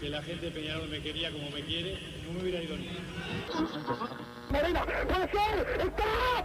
que la gente de Peñarol me quería como me quiere, no me hubiera ido ni. Medina, puede está,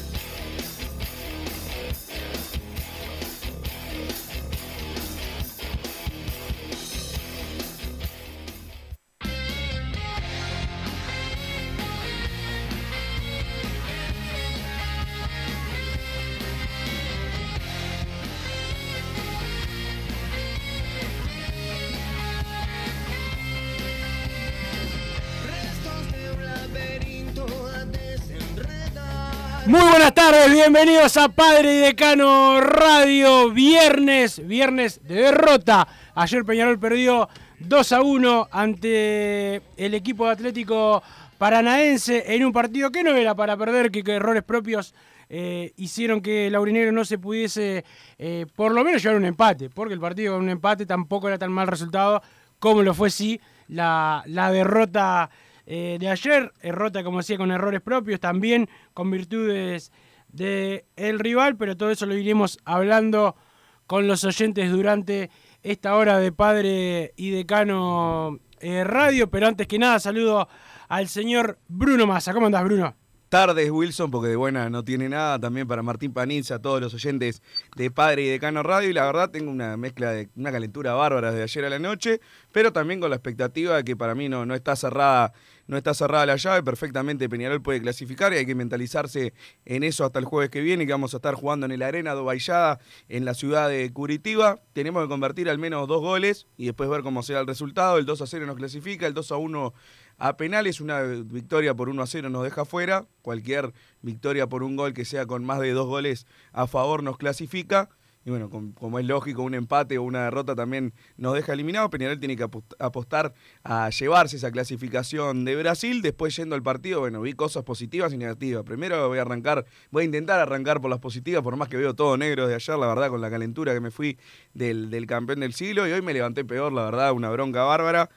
Bienvenidos a Padre y Decano Radio. Viernes, viernes de derrota. Ayer Peñarol perdió 2 a 1 ante el equipo de Atlético Paranaense en un partido que no era para perder, que, errores propios eh, hicieron que Laurinegro no se pudiese eh, por lo menos llevar un empate, porque el partido con un empate tampoco era tan mal resultado como lo fue sí la, la derrota eh, de ayer, derrota como decía con errores propios, también con virtudes del el rival, pero todo eso lo iremos hablando con los oyentes durante esta hora de Padre y Decano eh, Radio, pero antes que nada saludo al señor Bruno Massa. ¿Cómo andás, Bruno? tardes, Wilson, porque de buena no tiene nada. También para Martín Panizza, todos los oyentes de Padre y Decano Radio. Y la verdad, tengo una mezcla de una calentura bárbara de ayer a la noche, pero también con la expectativa de que para mí no, no está cerrada. No está cerrada la llave, perfectamente Peñarol puede clasificar y hay que mentalizarse en eso hasta el jueves que viene, que vamos a estar jugando en el Arena do Baixada en la ciudad de Curitiba. Tenemos que convertir al menos dos goles y después ver cómo será el resultado. El 2 a 0 nos clasifica, el 2 a 1 a penales, una victoria por 1 a 0 nos deja fuera, cualquier victoria por un gol que sea con más de dos goles a favor nos clasifica. Y bueno, com- como es lógico, un empate o una derrota también nos deja eliminados. Peñarol tiene que apost- apostar a llevarse esa clasificación de Brasil. Después, yendo al partido, bueno, vi cosas positivas y negativas. Primero voy a arrancar, voy a intentar arrancar por las positivas, por más que veo todo negro de ayer, la verdad, con la calentura que me fui del, del campeón del siglo. Y hoy me levanté peor, la verdad, una bronca bárbara.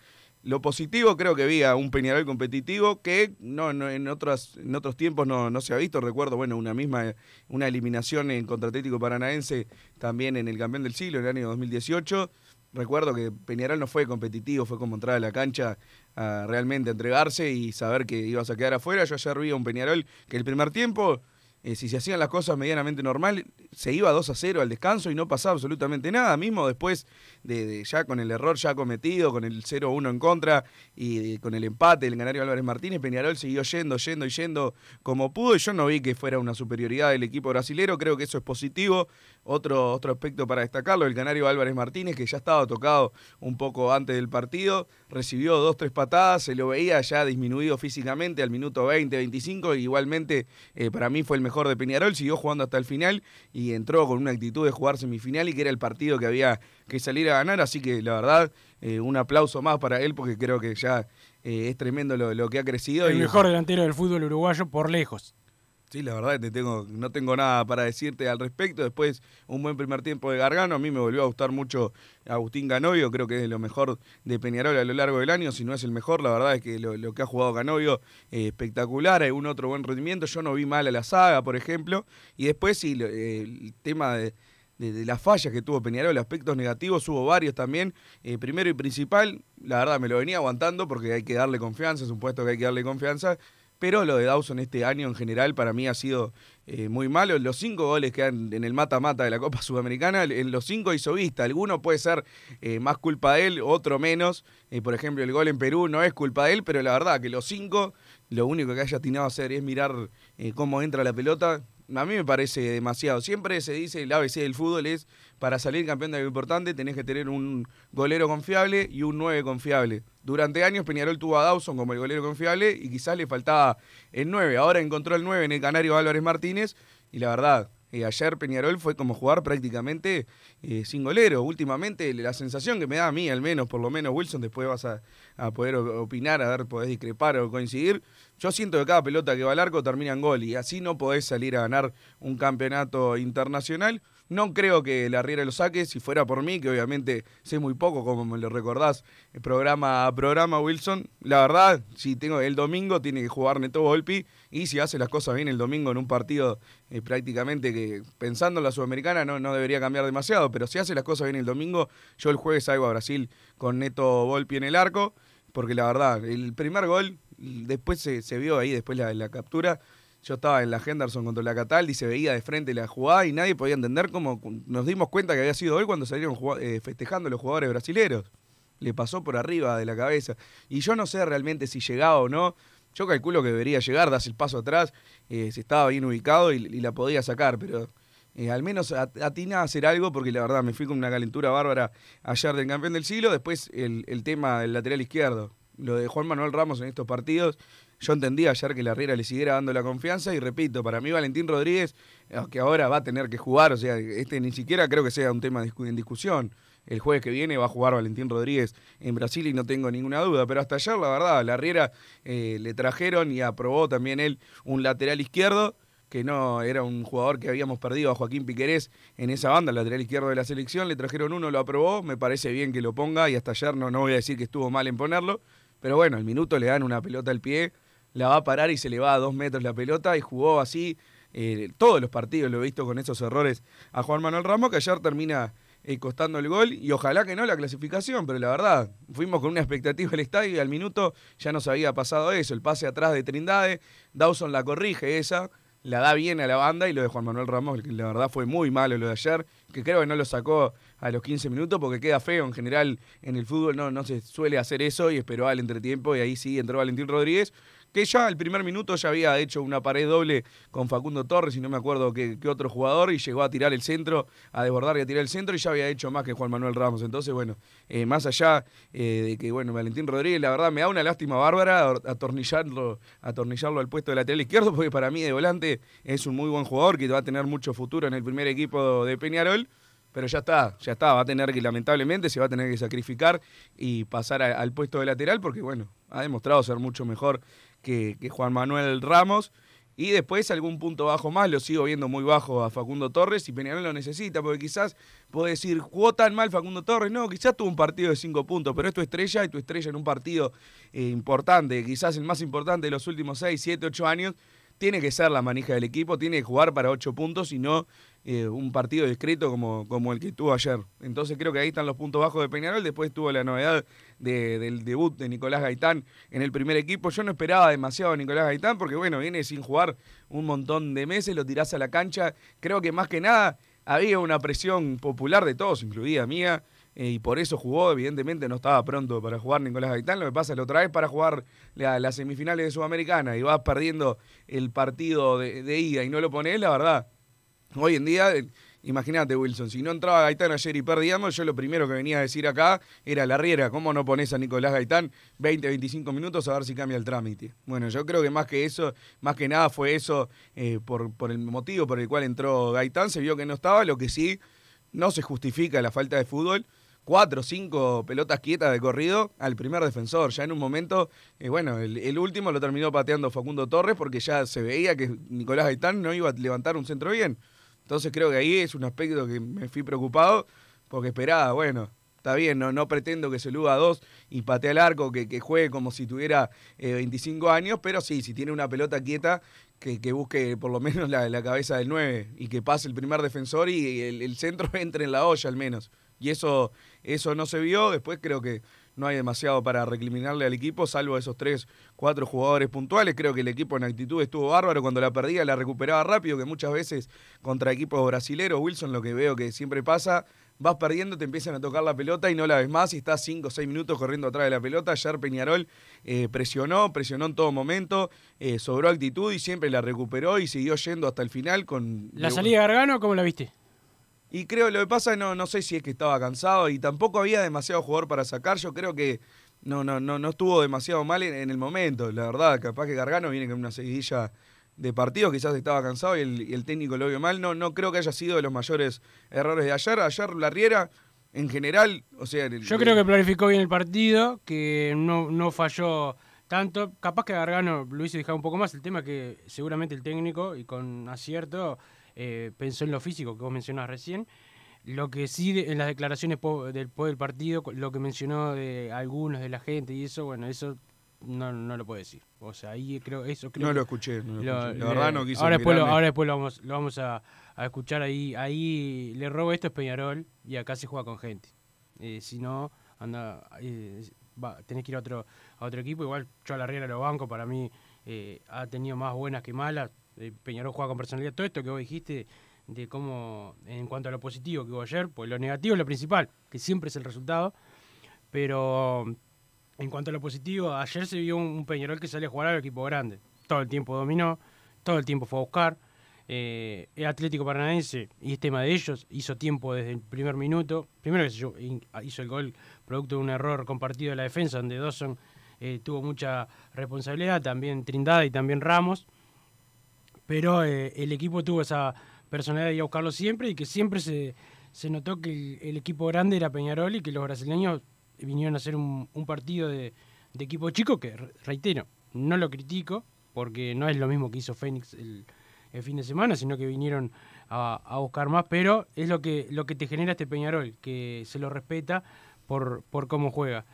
Lo positivo creo que vi a un Peñarol competitivo que no, en, otras, en otros tiempos no, no se ha visto. Recuerdo, bueno, una misma una eliminación en contra Atlético Paranaense también en el campeón del siglo, en el año 2018. Recuerdo que Peñarol no fue competitivo, fue como entrar a la cancha a realmente entregarse y saber que ibas a quedar afuera. Yo ayer vi a un Peñarol que el primer tiempo, eh, si se hacían las cosas medianamente normal, se iba 2 a 0 al descanso y no pasaba absolutamente nada. Mismo después de, ya con el error ya cometido, con el 0-1 en contra y con el empate del Canario Álvarez Martínez, Peñarol siguió yendo, yendo y yendo como pudo. Y yo no vi que fuera una superioridad del equipo brasilero, creo que eso es positivo. Otro, otro aspecto para destacarlo, el Canario Álvarez Martínez, que ya estaba tocado un poco antes del partido, recibió dos, tres patadas, se lo veía ya disminuido físicamente al minuto 20, 25, y igualmente eh, para mí fue el mejor de Peñarol, siguió jugando hasta el final y entró con una actitud de jugar semifinal y que era el partido que había que salir a ganar, así que la verdad, eh, un aplauso más para él porque creo que ya eh, es tremendo lo, lo que ha crecido. El y- mejor delantero del fútbol uruguayo por lejos. Sí, la verdad te tengo, no tengo nada para decirte al respecto. Después, un buen primer tiempo de Gargano. A mí me volvió a gustar mucho Agustín Ganovio. Creo que es lo mejor de Peñarol a lo largo del año. Si no es el mejor, la verdad es que lo, que ha jugado Ganovio eh, espectacular. Hay un otro buen rendimiento. Yo no vi mal a la saga, por ejemplo. Y después, sí, eh, el tema de las fallas que tuvo Peñarol, aspectos negativos, hubo varios también. Eh, primero y principal, la verdad me lo venía aguantando porque hay que darle confianza, es un puesto que hay que darle confianza. Pero lo de Dawson este año en general para mí ha sido eh, muy malo. Los cinco goles que han en el mata-mata de la Copa Sudamericana, en los cinco hizo vista. Alguno puede ser eh, más culpa de él, otro menos. Eh, por ejemplo, el gol en Perú no es culpa de él, pero la verdad que los cinco, lo único que haya atinado a hacer es mirar cómo entra la pelota. A mí me parece demasiado. Siempre se dice el ABC del fútbol es para salir campeón de algo importante tenés que tener un golero confiable y un 9 confiable. Durante años Peñarol tuvo a Dawson como el golero confiable y quizás le faltaba el 9. Ahora encontró el 9 en el Canario Álvarez Martínez y la verdad, eh, ayer Peñarol fue como jugar prácticamente eh, sin golero. Últimamente la sensación que me da a mí, al menos, por lo menos Wilson, después vas a, a poder opinar, a ver, podés discrepar o coincidir. Yo siento que cada pelota que va al arco termina en gol y así no podés salir a ganar un campeonato internacional. No creo que la Riera lo saque, si fuera por mí, que obviamente sé muy poco, como me lo recordás, programa a programa, Wilson. La verdad, si tengo el domingo, tiene que jugar Neto Volpi, y si hace las cosas bien el domingo en un partido eh, prácticamente que, pensando en la Sudamericana, no, no debería cambiar demasiado, pero si hace las cosas bien el domingo, yo el jueves salgo a Brasil con Neto Volpi en el arco, porque la verdad, el primer gol, después se, se vio ahí, después la, la captura, yo estaba en la Henderson contra la Cataldi se veía de frente la jugada y nadie podía entender cómo nos dimos cuenta que había sido gol cuando salieron eh, festejando los jugadores brasileros. Le pasó por arriba de la cabeza. Y yo no sé realmente si llegaba o no. Yo calculo que debería llegar, das el paso atrás, eh, si estaba bien ubicado y, la podía sacar, pero eh, al menos at- atina a hacer algo porque la verdad me fui con una calentura bárbara ayer del campeón del siglo. Después el, el tema del lateral izquierdo, lo de Juan Manuel Ramos en estos partidos. Yo entendí ayer que la Riera le siguiera dando la confianza y repito, para mí Valentín Rodríguez, eh, que ahora va a tener que jugar, o sea, este ni siquiera creo que sea un tema en discusión. El jueves que viene va a jugar Valentín Rodríguez en Brasil y no tengo ninguna duda, pero hasta ayer la verdad, la Riera eh, le trajeron y aprobó también él un lateral izquierdo que no era un jugador que habíamos perdido a Joaquín Piquerés en esa banda, el lateral izquierdo de la selección, le trajeron uno, lo aprobó, me parece bien que lo ponga y hasta ayer no, no voy a decir que estuvo mal en ponerlo, pero bueno, al minuto le dan una pelota al pie, la va a parar y se le va a dos metros la pelota y jugó así eh, todos los partidos, lo he visto con esos errores a Juan Manuel Ramos, que ayer termina eh, costando el gol y ojalá que no la clasificación, pero la verdad, fuimos con una expectativa al estadio y al minuto ya nos había pasado eso, el pase atrás de Trindade, Dawson la corrige esa, la da bien a la banda y lo de Juan Manuel Ramos, que la verdad fue muy malo lo de ayer, que creo que no lo sacó a los 15 minutos porque queda feo en general en el fútbol, no, no se suele hacer eso y esperó al entretiempo y ahí sí entró Valentín Rodríguez, que ya el primer minuto ya había hecho una pared doble con Facundo Torres y no me acuerdo qué, otro jugador y llegó a tirar el centro, a desbordar y a tirar el centro y ya había hecho más que Juan Manuel Ramos. Entonces, bueno, eh, más allá eh, de que, bueno, Valentín Rodríguez, la verdad me da una lástima bárbara atornillarlo, atornillarlo al puesto de lateral izquierdo porque para mí de volante es un muy buen jugador que va a tener mucho futuro en el primer equipo de Peñarol. Pero ya está, ya está, va a tener que, lamentablemente, se va a tener que sacrificar y pasar al puesto de lateral porque, bueno, ha demostrado ser mucho mejor que, Juan Manuel Ramos. Y después algún punto bajo más, lo sigo viendo muy bajo a Facundo Torres y Peñarol lo necesita, porque quizás puede decir, jugó tan mal Facundo Torres, no, quizás tuvo un partido de cinco puntos, pero es tu estrella y tu estrella en un partido eh, importante, quizás el más importante de los últimos seis, siete, ocho años, tiene que ser la manija del equipo, tiene que jugar para ocho puntos y no eh, un partido discreto como, como el que tuvo ayer. Entonces creo que ahí están los puntos bajos de Peñarol. Después tuvo la novedad de- del debut de Nicolás Gaitán en el primer equipo. Yo no esperaba demasiado a Nicolás Gaitán porque, bueno, viene sin jugar un montón de meses, lo tirás a la cancha. Creo que más que nada había una presión popular de todos, incluida mía. eh, y por eso jugó, evidentemente no estaba pronto para jugar Nicolás Gaitán. Lo que pasa es lo traes para jugar la- las semifinales de Sudamericana y vas perdiendo el partido de, de ida y no lo pones, la verdad, Hoy en día, eh, imagínate, Wilson, si no entraba Gaitán ayer y perdíamos, yo lo primero que venía a decir acá era la riera. ¿Cómo no pones a Nicolás Gaitán 20, 25 minutos a ver si cambia el trámite? Bueno, yo creo que más que eso, más que nada fue eso eh, por, el motivo por el cual entró Gaitán. Se vio que no estaba, lo que sí no se justifica la falta de fútbol. Cuatro o cinco pelotas quietas de corrido al primer defensor. Ya en un momento, eh, bueno, el, el último lo terminó pateando Facundo Torres porque ya se veía que Nicolás Gaitán no iba a levantar un centro bien. Entonces creo que ahí es un aspecto que me fui preocupado porque esperaba, bueno, está bien, no, no pretendo que se luga a dos y patee al arco, que, que juegue como si tuviera eh, 25 años, pero sí, si tiene una pelota quieta, que, que busque por lo menos la, la cabeza del 9 y que pase el primer defensor y el, el centro entre en la olla al menos. Y eso, eso no se vio, después creo que no hay demasiado para recriminarle al equipo, salvo esos tres, cuatro jugadores puntuales. Creo que el equipo en actitud estuvo bárbaro. Cuando la perdía, la recuperaba rápido, que muchas veces contra equipos brasileros, Wilson, lo que veo que siempre pasa, vas perdiendo, te empiezan a tocar la pelota y no la ves más y estás cinco o seis minutos corriendo atrás de la pelota. Ayer Peñarol eh, presionó, presionó en todo momento, eh, sobró actitud y siempre la recuperó y siguió yendo hasta el final con... ¿La salida de Gargano cómo la viste? Y creo lo que pasa, no, no sé si es que estaba cansado y tampoco había demasiado jugador para sacar. Yo creo que no, no, no, no estuvo demasiado mal en, en el momento. La verdad, capaz que Gargano viene con una seguidilla de partidos, quizás estaba cansado y el, y el técnico lo vio mal. No, no creo que haya sido de los mayores errores de ayer. Ayer la Riera, en general, o sea... el- Yo creo que planificó bien el partido, que no, no falló tanto. Capaz que Gargano lo hizo dejar un poco más. El tema es que seguramente el técnico, y con acierto, eh, pensó en lo físico que vos mencionabas recién. Lo que sí de- en las declaraciones po- del, del partido, lo que mencionó de algunos de la gente y eso, bueno, eso no, no lo puedo decir. O sea, ahí creo, eso creo No lo escuché, no lo lo- escuché. La verdad no quise ahora después, lo, ahora después lo vamos, lo vamos a, a escuchar ahí. Ahí le robo esto es Peñarol y acá se juega con gente. Eh, si no, anda, eh, va, tenés que ir a otro, a otro equipo. Igual yo a la Riera lo banco, para mí eh, ha tenido más buenas que malas. Eh, Peñarol juega con personalidad. Todo esto que vos dijiste de cómo, en cuanto a lo positivo que hubo ayer, pues lo negativo es lo principal, que siempre es el resultado. Pero en cuanto a lo positivo, ayer se vio un, Peñarol que sale a jugar al equipo grande. Todo el tiempo dominó, todo el tiempo fue a buscar. Eh, el Atlético Paranaense, y es tema de ellos, hizo tiempo desde el primer minuto. Primero que hizo el gol producto de un error compartido de la defensa, donde Dawson eh, tuvo mucha responsabilidad, también Trindade y también Ramos. Pero eh, el equipo tuvo esa personalidad de ir a buscarlo siempre y que siempre se, se notó que el, el equipo grande era Peñarol y que los brasileños vinieron a hacer un, un partido de, de equipo chico que, re- reitero, no lo critico porque no es lo mismo que hizo Fénix el, el fin de semana, sino que vinieron a, a buscar más, pero es lo que, lo que te genera este Peñarol, que se lo respeta por, por cómo juega.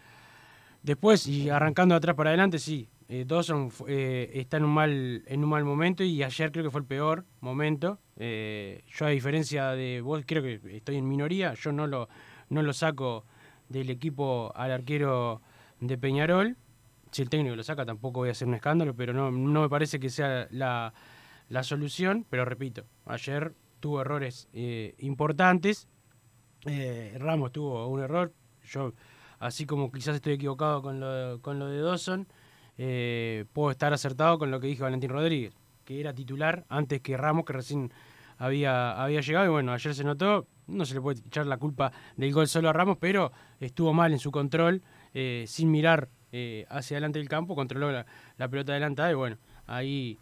Después, y arrancando de atrás para adelante, sí, eh, Dawson eh, está en un, mal, en un mal momento y ayer creo que fue el peor momento. Eh, yo a diferencia de vos, creo que estoy en minoría, yo no lo, no lo saco del equipo al arquero de Peñarol. Si el técnico lo saca tampoco voy a hacer un escándalo, pero no, no me parece que sea la, la solución. Pero repito, ayer tuvo errores eh, importantes. Eh, Ramos tuvo un error. Yo, así como quizás estoy equivocado con lo, con lo de Dawson, eh, puedo estar acertado con lo que dijo Valentín Rodríguez, que era titular antes que Ramos, que recién había, había llegado. Y bueno, ayer se notó, no se le puede echar la culpa del gol solo a Ramos, pero estuvo mal en su control, eh, sin mirar eh, hacia adelante del campo, controló la, la pelota adelantada y bueno, ahí,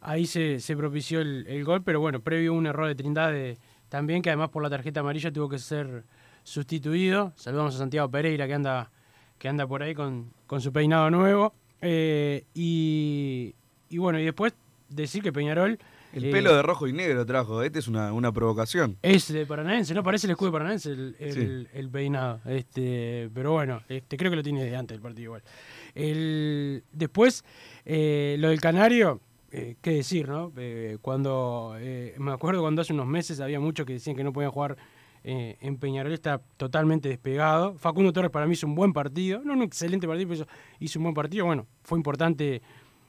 ahí se, propició el, el gol, pero bueno, previo un error de Trindade también, que además por la tarjeta amarilla tuvo que ser sustituido. Saludamos a Santiago Pereira que anda, que anda por ahí con, con su peinado nuevo. Eh, y, y bueno, y después decir que Peñarol... El eh, pelo de rojo y negro trajo, este es una, una provocación. es de Paranaense, ¿no? Parece el escudo de Paranaense el, el, Sí. el peinado. Este, pero bueno, este, creo que lo tiene de antes del partido igual. El, después, eh, lo del Canario, eh, qué decir, ¿no? Eh, cuando, eh, me acuerdo cuando hace unos meses había muchos que decían que no podían jugar eh, en Peñarol, está totalmente despegado. Facundo Torres para mí hizo un buen partido, no un excelente partido, pero hizo, un buen partido. Bueno, fue importante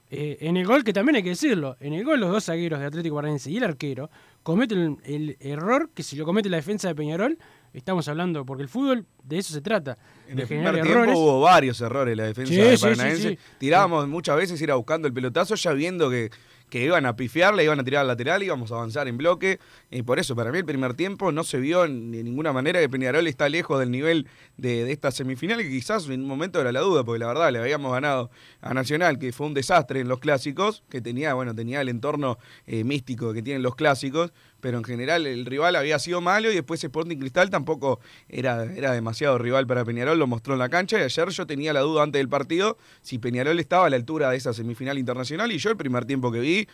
eh, en el gol, que también hay que decirlo, en el gol los dos zagueros de Atlético Paranaense y el arquero cometen el, el error que si lo comete la defensa de Peñarol, estamos hablando, porque el fútbol de eso se trata, En de el primer tiempo errores. hubo varios errores la defensa Sí, de sí, sí, Paranaense. sí. Tirábamos muchas veces, ir a buscando el pelotazo, ya viendo que, que iban a pifiarla, iban a tirar al lateral, íbamos a avanzar en bloque. Y por eso, para mí, el primer tiempo no se vio de ninguna manera que Peñarol está lejos del nivel de, de esta semifinal, que quizás en un momento era la duda, porque la verdad le habíamos ganado a Nacional, que fue un desastre en los clásicos, que tenía, bueno, tenía el entorno eh, místico que tienen los clásicos, pero en general el rival había sido malo y después Sporting Cristal tampoco era, era demasiado rival para Peñarol, lo mostró en la cancha y ayer yo tenía la duda antes del partido si Peñarol estaba a la altura de esa semifinal internacional y yo el primer tiempo que vi,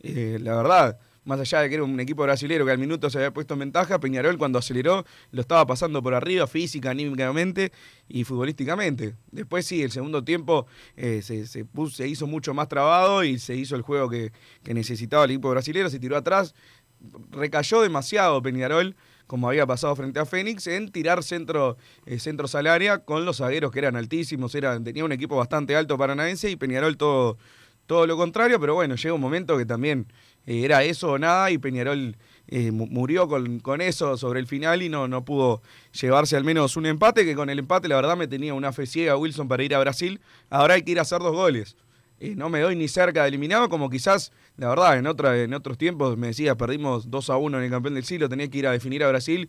eh, la verdad, más allá de que era un equipo brasilero que al minuto se había puesto en ventaja, Peñarol cuando aceleró lo estaba pasando por arriba física, anímicamente y futbolísticamente. Después sí, el segundo tiempo eh, se, puso- se hizo mucho más trabado y se hizo el juego que, que necesitaba el equipo brasilero, se tiró atrás, recayó demasiado Peñarol, como había pasado frente a Fénix, en tirar centro, eh, centros con los zagueros que eran altísimos, eran, tenía un equipo bastante alto paranaense y Peñarol todo, todo lo contrario, pero bueno, llega un momento que también eh, era eso o nada y Peñarol eh, mu- murió con, con eso sobre el final y no, no pudo llevarse al menos un empate, que con el empate la verdad me tenía una fe ciega Wilson para ir a Brasil, ahora hay que ir a hacer dos goles. Eh, no me doy ni cerca de eliminado, como quizás, la verdad, en, en otros tiempos me decía, perdimos 2 a 1 en el campeón del siglo, tenía que ir a definir a Brasil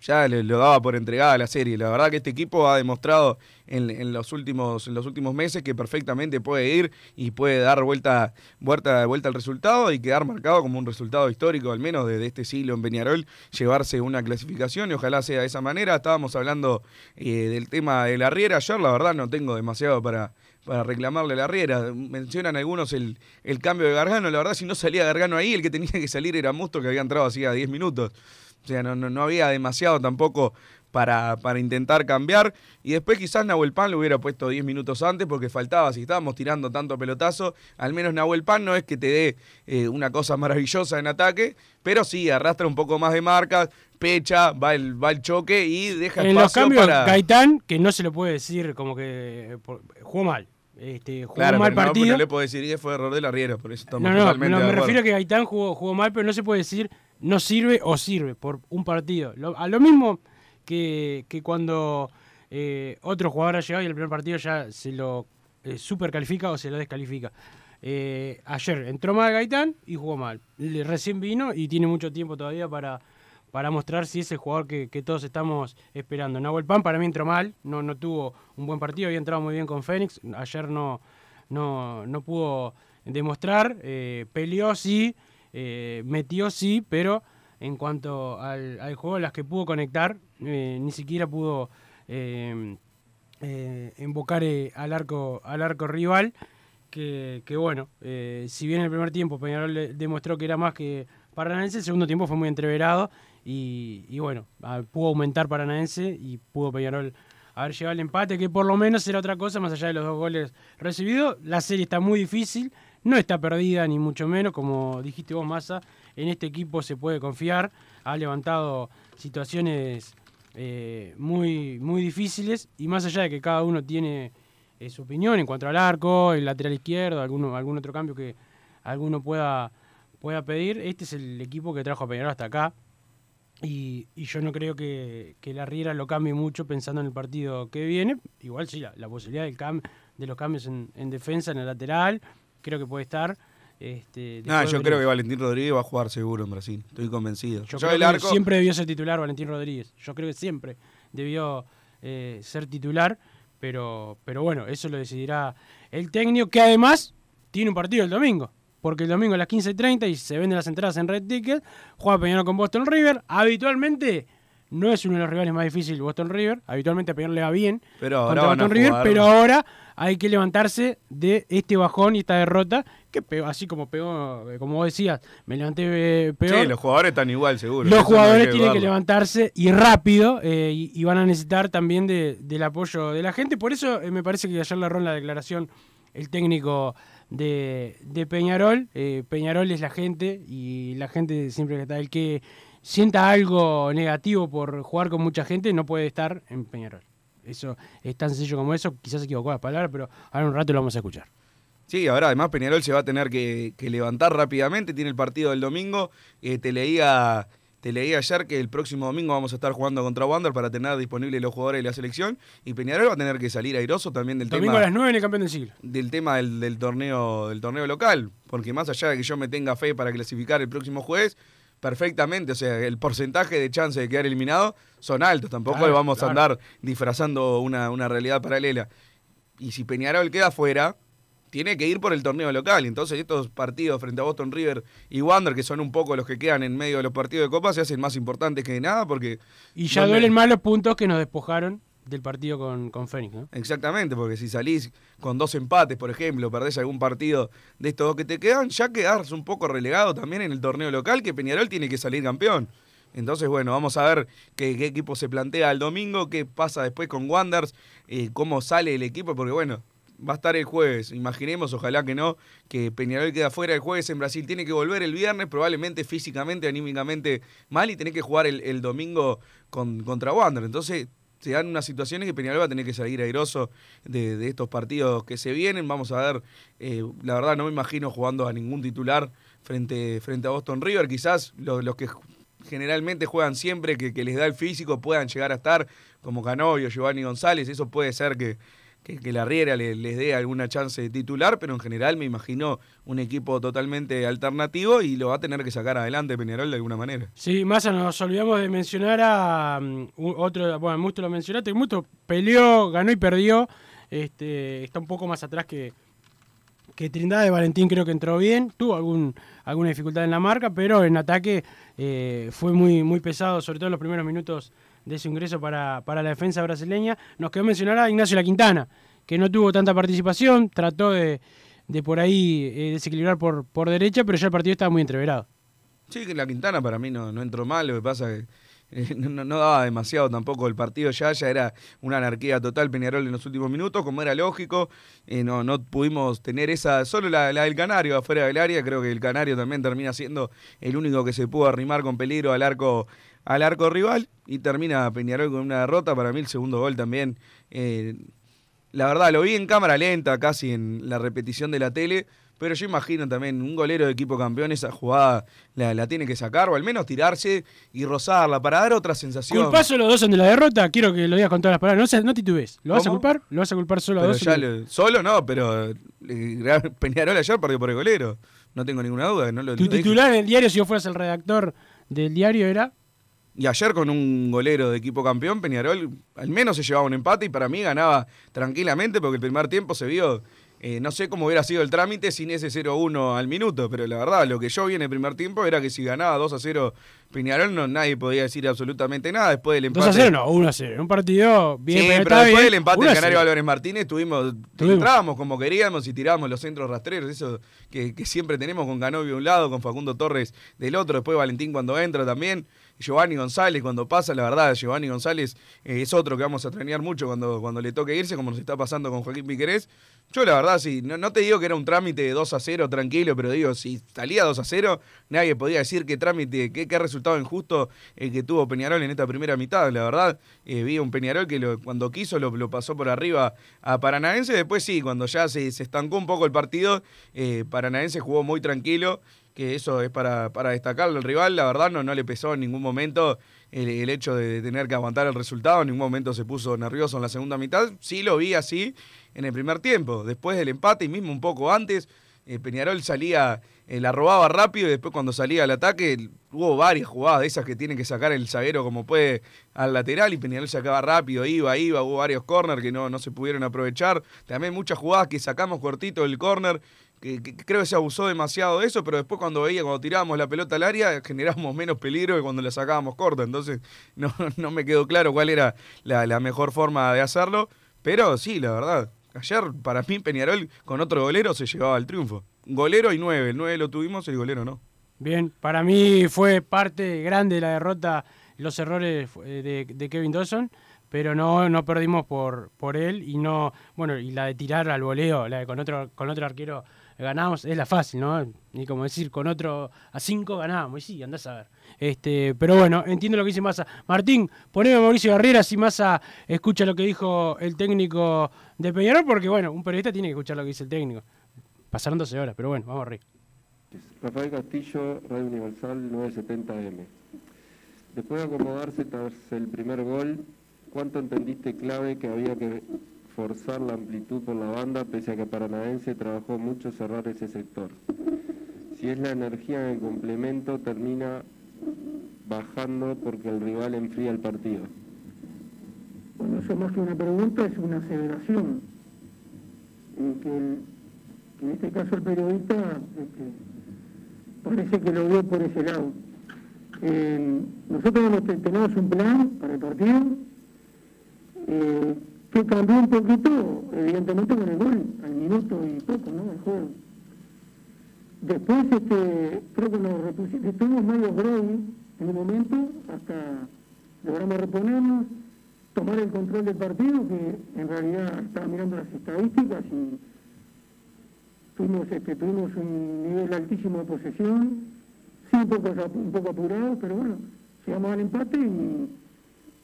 ya le, lo daba por entregada la serie. La verdad que este equipo ha demostrado en, en, los, últimos, en los últimos meses que perfectamente puede ir y puede dar vuelta, vuelta, vuelta al resultado y quedar marcado como un resultado histórico, al menos desde este siglo en Peñarol, llevarse una clasificación y ojalá sea de esa manera. Estábamos hablando eh, del tema de la Riera. Ayer la verdad no tengo demasiado para, para reclamarle la Riera. Mencionan algunos el, el cambio de Gargano. La verdad, si no salía Gargano ahí, el que tenía que salir era Musto, que había entrado hacía 10 minutos. O sea, no, no, no había demasiado tampoco para, para, intentar cambiar. Y después quizás Nahuel Pan lo hubiera puesto 10 minutos antes porque faltaba, si estábamos tirando tanto pelotazo, al menos Nahuel Pan no es que te dé eh, una cosa maravillosa en ataque, pero sí arrastra un poco más de marcas, pecha, va el, va el choque y deja en espacio los cambios, para... Gaitán, que no se lo puede decir como que jugó mal. Este, jugó Claro, mal pero partido. no le puedo decir, y fue error de la Riera, por eso estamos No, no, totalmente no, de me refiero a que Gaitán jugó, jugó mal, pero no se puede decir no sirve o sirve por un partido. Lo- a lo mismo que, que cuando eh, otro jugador ha llegado y el primer partido ya se lo eh, supercalifica o se lo descalifica. Eh, ayer entró mal Gaitán y jugó mal. Le- Recién vino y tiene mucho tiempo todavía para, para mostrar si es el jugador que, todos estamos esperando. Nahuel Pan para mí entró mal, no, no tuvo un buen partido, había entrado muy bien con Fénix, ayer no, no, no pudo demostrar, eh, peleó sí, eh, metió sí, pero en cuanto al, al juego, las que pudo conectar, eh, ni siquiera pudo eh, eh, eh, al, arco, al arco rival, que, que bueno, si bien en el primer tiempo Peñarol demostró que era más que Paranaense, el segundo tiempo fue muy entreverado y, bueno, pudo aumentar Paranaense y pudo Peñarol haber llegado al empate, que por lo menos era otra cosa, más allá de los dos goles recibidos. La serie está muy difícil, no está perdida ni mucho menos, como dijiste vos, Massa, en este equipo se puede confiar, ha levantado situaciones eh, muy, muy difíciles y más allá de que cada uno tiene eh, su opinión en cuanto al arco, el lateral izquierdo, alguno, algún otro cambio que alguno pueda, pueda pedir, este es el equipo que trajo a Peñarol hasta acá. Y, y yo no creo que, que la Riera lo cambie mucho pensando en el partido que viene. Igual sí, la, la posibilidad del cam- de los cambios en, en defensa, en el lateral, creo que puede estar. Este, yo creo que Valentín Rodríguez va a jugar seguro en Brasil, estoy convencido. Yo Yo creo el que siempre debió ser titular Valentín Rodríguez. Yo creo que siempre debió eh, ser titular, pero, pero bueno, eso lo decidirá el técnico, que además tiene un partido el domingo. Porque el domingo a las 15.30 y se venden las entradas en Red Ticket, juega Peñarol con Boston River. Habitualmente no es uno de los rivales más difíciles Boston River. Habitualmente a Peñarol le va bien Pero ahora Boston River, pero ahora hay que levantarse de este bajón y esta derrota que pegó, así como pegó, eh, como vos decías, me levanté eh, peor. Sí, los jugadores están igual, seguro. Los no jugadores tienen que levantarse y rápido eh, y, y van a necesitar también de- del apoyo de la gente. Por eso eh, me parece que ayer le en la declaración el técnico de, de Peñarol. Eh, Peñarol es la gente y la gente siempre está. El que sienta algo negativo por jugar con mucha gente no puede estar en Peñarol. Eso es tan sencillo como eso. Quizás se equivocó las palabras, pero ahora un rato lo vamos a escuchar. Sí, ahora además Peñarol se va a tener que, levantar rápidamente, tiene el partido del domingo. Te leía te leí ayer que el próximo domingo vamos a estar jugando contra Wander para tener disponibles los jugadores de la selección y Peñarol va a tener que salir airoso también del Domingo tema a las 9 en el campeón del siglo. del tema del, del torneo del torneo local, porque más allá de que yo me tenga fe para clasificar el próximo jueves, perfectamente, o sea, el porcentaje de chance de quedar eliminado son altos, tampoco Claro, vamos claro. a andar disfrazando una, una realidad paralela. Y si Peñarol queda fuera, tiene que ir por el torneo local. Entonces estos partidos frente a Boston River y Wander, que son un poco los que quedan en medio de los partidos de Copa, se hacen más importantes que nada porque... Y ya donde- duelen más los puntos que nos despojaron del partido con, con Fénix, ¿no? Exactamente, porque si salís con dos empates, por ejemplo, perdés algún partido de estos dos que te quedan, ya quedás un poco relegado también en el torneo local, que Peñarol tiene que salir campeón. Entonces, bueno, vamos a ver qué, qué equipo se plantea el domingo, qué pasa después con Wanders, eh, cómo sale el equipo, porque bueno, va a estar el jueves. Imaginemos, ojalá que no, que Peñarol queda fuera el jueves en Brasil. Tiene que volver el viernes, probablemente físicamente, anímicamente mal, y tiene que jugar el, el domingo con, contra Wander. Entonces, se dan unas situaciones que Peñarol va a tener que salir airoso de, de estos partidos que se vienen. Vamos a ver, eh, la verdad no me imagino jugando a ningún titular frente, frente a Boston River. Quizás los, los que generalmente juegan siempre, que, que les da el físico, puedan llegar a estar como Canovio, Giovanni González. Eso puede ser que, que, que la Riera le- les dé alguna chance de titular, pero en general me imagino un equipo totalmente alternativo y lo va a tener que sacar adelante Peñarol de alguna manera. Sí, Massa, nos olvidamos de mencionar a mm, otro, bueno, Musto lo mencionaste, Musto peleó, ganó y perdió, este, está un poco más atrás que, que Trindade, Valentín creo que entró bien, tuvo alguna dificultad en la marca, pero en ataque eh, fue muy, muy pesado, sobre todo en los primeros minutos de ese ingreso para, para la defensa brasileña. Nos quedó mencionar a Ignacio La Quintana, que no tuvo tanta participación, trató de, de por ahí eh, desequilibrar por, por derecha, pero ya el partido estaba muy entreverado. Sí, que la Quintana para mí no, no entró mal, lo que pasa es que eh, no, no- daba demasiado tampoco el partido ya, ya era una anarquía total Peñarol en los últimos minutos, como era lógico, eh, no, no pudimos tener esa, solo la, la del Canario afuera del área, creo que el Canario también termina siendo el único que se pudo arrimar con peligro al arco al arco rival y termina Peñarol con una derrota, para mí el segundo gol también, eh, la verdad lo vi en cámara lenta, casi en la repetición de la tele, pero yo imagino también un golero de equipo campeón esa jugada la, la tiene que sacar o al menos tirarse y rozarla para dar otra sensación. ¿Culpás solo a dos en de la derrota? Quiero que lo digas con todas las palabras. No, no titubes. ¿Lo vas a culpar? ¿Lo vas a culpar solo a dos? ya lo- solo no, pero eh, Peñarol ayer perdió por el golero. No tengo ninguna duda. No lo, Tu lo titular en el diario, si vos fueras el redactor del diario, era. Y ayer con un golero de equipo campeón, Peñarol al menos se llevaba un empate y para mí ganaba tranquilamente porque el primer tiempo se vio, eh, no sé cómo hubiera sido el trámite sin ese 0-1 al minuto, pero la verdad lo que yo vi en el primer tiempo era que si ganaba 2-0 Peñarol no, nadie podía decir absolutamente nada después del empate. 2 a 0, no, 1 a 0. En un partido bien, sí, pero después bien. del empate 1 a de Canario 0. Álvarez Martínez tuvimos, Tuvimos. entrábamos como queríamos y tirábamos los centros rastreros, eso que, que siempre tenemos con Canovio de un lado, con Facundo Torres del otro, después Valentín cuando entra también, Giovanni González cuando pasa, la verdad, Giovanni González eh, es otro que vamos a extrañar mucho cuando, cuando le toque irse, como nos está pasando con Joaquín Piquerés. Yo la verdad, sí, no, no te digo que era un trámite de 2 a 0 tranquilo, pero digo, si salía 2 a 0, nadie podía decir qué trámite, qué, qué resultado injusto el que tuvo Peñarol en esta primera mitad. La verdad, eh, vi un Peñarol que cuando quiso lo, lo pasó por arriba a Paranaense. Después sí, cuando ya se, se estancó un poco el partido, eh, Paranaense jugó muy tranquilo, que eso es para, para destacarlo al rival. La verdad, no, no le pesó en ningún momento el, el hecho de tener que aguantar el resultado. En ningún momento se puso nervioso en la segunda mitad. Sí lo vi así en el primer tiempo. Después del empate y mismo un poco antes, eh, Peñarol salía, eh, la robaba rápido y después cuando salía al ataque hubo varias jugadas de esas que tiene que sacar el zaguero como puede al lateral y Peñarol sacaba rápido, iba, iba, hubo varios corners que no, no se pudieron aprovechar. También muchas jugadas que sacamos cortito del corner. Que, creo que se abusó demasiado de eso, pero después cuando veía, cuando tirábamos la pelota al área, generábamos menos peligro que cuando la sacábamos corta. Entonces, no, no me quedó claro cuál era la, la mejor forma de hacerlo. Pero sí, la verdad, ayer para mí Peñarol con otro golero se llevaba el triunfo. Golero y nueve, el nueve lo tuvimos, el golero no. Bien, para mí fue parte grande de la derrota los errores eh, de, de Kevin Dawson, pero no, no perdimos por, por él y no, bueno, y la de tirar al voleo, la de con otro, con otro arquero ganamos, es la fácil, ¿no? Y como decir, con otro a cinco ganábamos, y sí, andás a ver. Este, pero bueno, entiendo lo que dice Massa. Martín, poneme a Mauricio Garriera si Massa escucha lo que dijo el técnico de Peñarol, porque bueno, un periodista tiene que escuchar lo que dice el técnico. Pasaron 12 horas, pero bueno, vamos a reír. Rafael Castillo, Radio Universal 970M. Después de acomodarse tras el primer gol, ¿cuánto entendiste clave que había que forzar la amplitud por la banda pese a que Paranaense trabajó mucho cerrar ese sector? Si es la energía en el complemento, termina bajando porque el rival enfría el partido. Bueno, eso más que una pregunta es una aseveración. En este caso el periodista este, parece que lo vio por ese lado. Eh, nosotros tenemos un plan para el partido eh, que cambió un poquito, evidentemente con el gol, al minuto y poco, ¿no? El juego. Después, este, creo que nos repusimos, estuvimos medio groggy en un momento, hasta logramos reponernos, tomar el control del partido, que en realidad estaba mirando las estadísticas y tuvimos, este, tuvimos un nivel altísimo de posesión, sí un poco, un poco apurados, pero bueno, llegamos al empate y,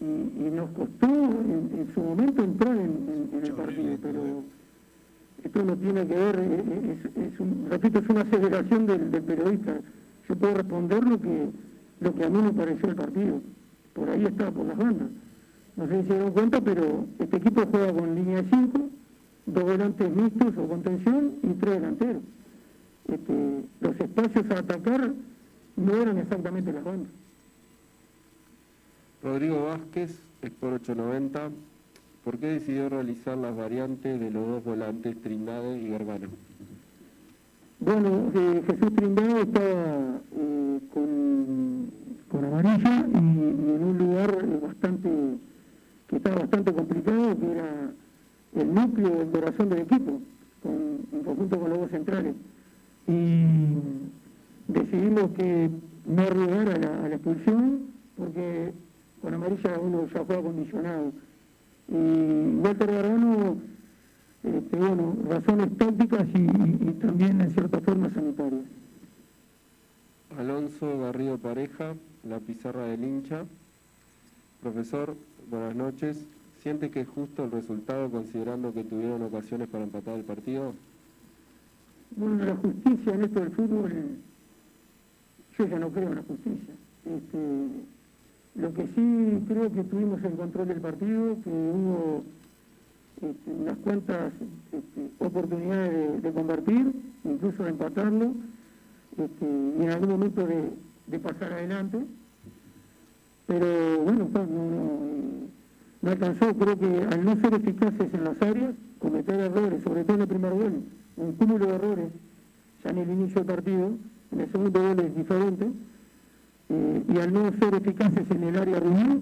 y- y nos costó en, en su momento entrar en, el partido, pero esto no tiene que ver, eh, eh, es, es un- repito, es una aceleración del, del periodista. Yo puedo responder lo que, lo que a mí me pareció el partido. Por ahí está, por las bandas. No sé si se dieron cuenta, pero este equipo juega con línea de 5, dos volantes mixtos o contención y tres delanteros. Este, los espacios a atacar no eran exactamente las bandas. Rodrigo Vázquez, Sport 890, ¿por qué decidió realizar las variantes de los dos volantes Trindade y Gargano? Bueno, eh, Jesús Trindade estaba eh, con, amarilla y, en un lugar bastante que estaba bastante complicado, que era el núcleo, el corazón del equipo, en conjunto con los dos centrales. Y decidimos que no arriesgar a la, a la expulsión, amarilla uno ya fue acondicionado. Y Walter Gargano, este, bueno, razones tácticas y, y- y también en cierta forma sanitarias. Alonso Garrido Pareja, la pizarra del hincha. Profesor, buenas noches. ¿Siente que es justo el resultado considerando que tuvieron ocasiones para empatar el partido? Bueno, la justicia en esto del fútbol, yo ya no creo en la justicia. Este, lo que sí creo que tuvimos el control del partido, que hubo este, unas cuantas este, oportunidades de, convertir, incluso de empatarlo, este, y en algún momento de, pasar adelante. Pero bueno, pues, no, no alcanzó, creo que al no ser eficaces en las áreas, cometer errores, sobre todo en el primer gol, un cúmulo de errores ya en el inicio del partido, en el segundo gol es diferente, eh, y al no ser eficaces en el área rival,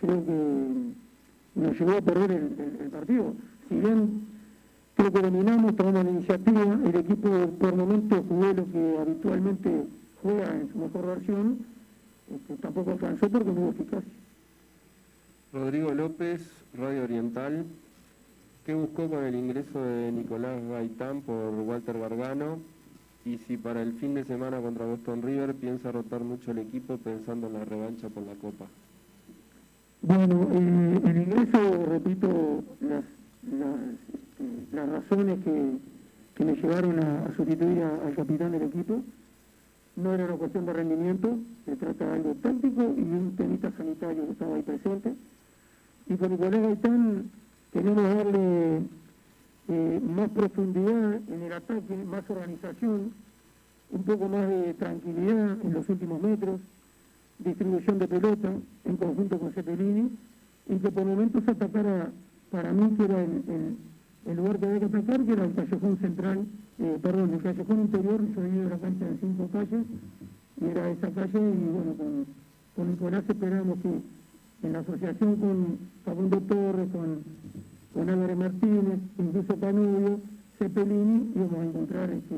creo que nos llevó a perder el, partido. Si bien creo que dominamos, tomamos la iniciativa, el equipo por momento jugó lo que habitualmente juega en su mejor versión, este, tampoco alcanzó porque no hubo eficacia. Rodrigo López, Radio Oriental. ¿Qué buscó con el ingreso de Nicolás Gaitán por Walter Gargano? Y si para el fin de semana contra Boston River piensa rotar mucho el equipo pensando en la revancha por la Copa. Bueno, eh, el ingreso, repito, las, este, las razones que, que me llevaron a, sustituir al capitán del equipo no era una cuestión de rendimiento, se trata de algo táctico y un temita sanitario que estaba ahí presente. Y con Nicolás Gaitán queremos darle eh, más profundidad en el ataque, más organización, un poco más de tranquilidad en los últimos metros, distribución de pelota en conjunto con Cepelini y que por momentos atacara para mí que era el, lugar que había que atacar, que era el callejón central, eh, perdón, el callejón interior, yo divido la cancha en cinco calles, y era esa calle y bueno, con, con Nicolás esperamos que en la asociación con Facundo Torres, con, con Álvarez Martínez, incluso Canubio, Cepelini, íbamos a encontrar este,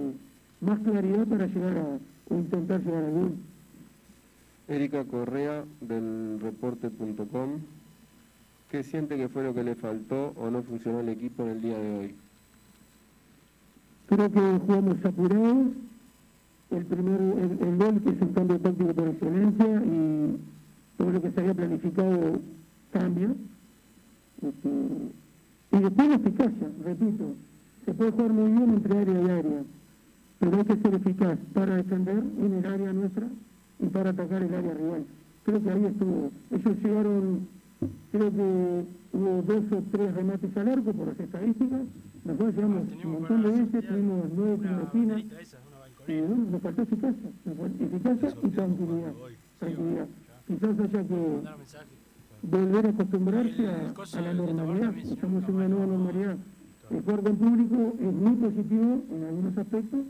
más claridad para llegar a, o intentar llegar al gol. Erika Correa, del reporte.com. ¿Qué siente que fue lo que le faltó o no funcionó el equipo en el día de hoy? Creo que jugamos apurados. El primer el, el gol que es un cambio táctico por excelencia y todo lo que se había planificado cambia. Este, y después la eficacia, repito, se puede jugar muy bien entre área y área, pero hay que ser eficaz para defender en el área nuestra y para atacar el área rival. Creo que ahí estuvo. Ellos llegaron, creo que hubo dos o tres remates al arco por las estadísticas. Nosotros llegamos un montón de veces, tuvimos nueve. Y bueno, nos faltó eficacia, eficacia y tranquilidad. tranquilidad. Quizás haya que volver a acostumbrarse a, a la normalidad. Estamos en una nueva normalidad. El con público es muy positivo en algunos aspectos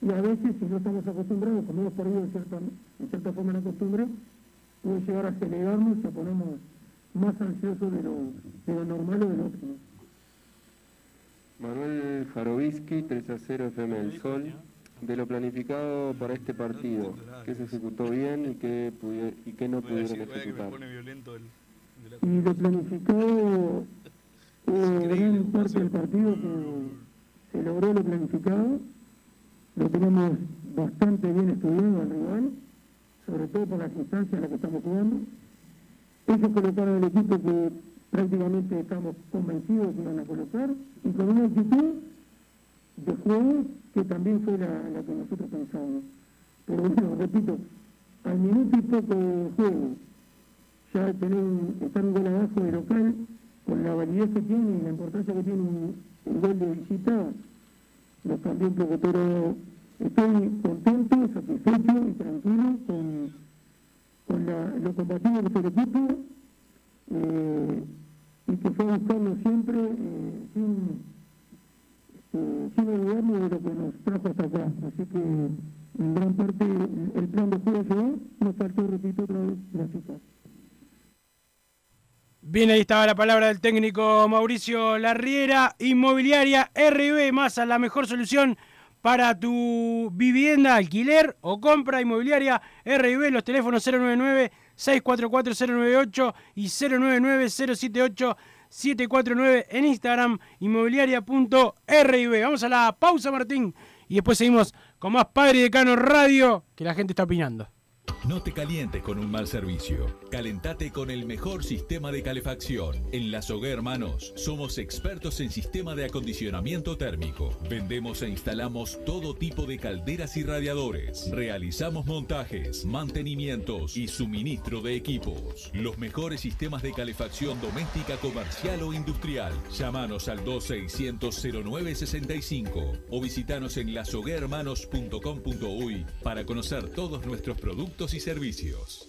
y a veces si no estamos acostumbrados, como hemos perdido en cierta, en cierta forma la costumbre, puede llegar a acelerarnos y a ponernos más ansiosos de lo, de lo normal o de lo óptimo. Manuel Jarovisky, 3 a 0 FM del Sol. De lo planificado para este partido, ¿qué se ejecutó bien y qué, pudi- y qué no pudieron ejecutar? Y lo planificado, gran parte del partido que se logró lo planificado, lo tenemos bastante bien estudiado al rival, sobre todo por las instancias en las que estamos jugando. Ellos colocaron el equipo que prácticamente estamos convencidos que iban a colocar y con una actitud de juego que también fue la, la que nosotros pensábamos. Pero bueno, repito, al minuto y poco de juego, ya tener estar un gol abajo de local, con la validez que tiene y la importancia que tiene un, gol de visita lo cambió poco, pero estoy contento, satisfecho y tranquilo con, con la, lo combativo que equipo eh, y que fue a buscarlo siempre eh, sin, eh, sin olvidarnos de lo que nos trajo hasta acá. Así que en gran parte el, plan de juego llegó, nos faltó, repito otra vez, eficacia. Bien, ahí estaba la palabra del técnico Mauricio Larriera. Inmobiliaria RB Masa, la mejor solución para tu vivienda, alquiler o compra inmobiliaria RB. Los teléfonos 099-644-098 y 099-078-749 en Instagram, inmobiliaria.rib. Vamos a la pausa, Martín, y después seguimos con más Padre Decano Radio, que la gente está opinando. No te calientes con un mal servicio. Calentate con el mejor sistema de calefacción. En La Sogué Hermanos somos expertos en sistema de acondicionamiento térmico. Vendemos e instalamos todo tipo de calderas y radiadores. Realizamos montajes, mantenimientos y suministro de equipos. Los mejores sistemas de calefacción doméstica, comercial o industrial. Llámanos al 2600-0965 o visitanos en lasoguermanos.com.uy para conocer todos nuestros productos y servicios.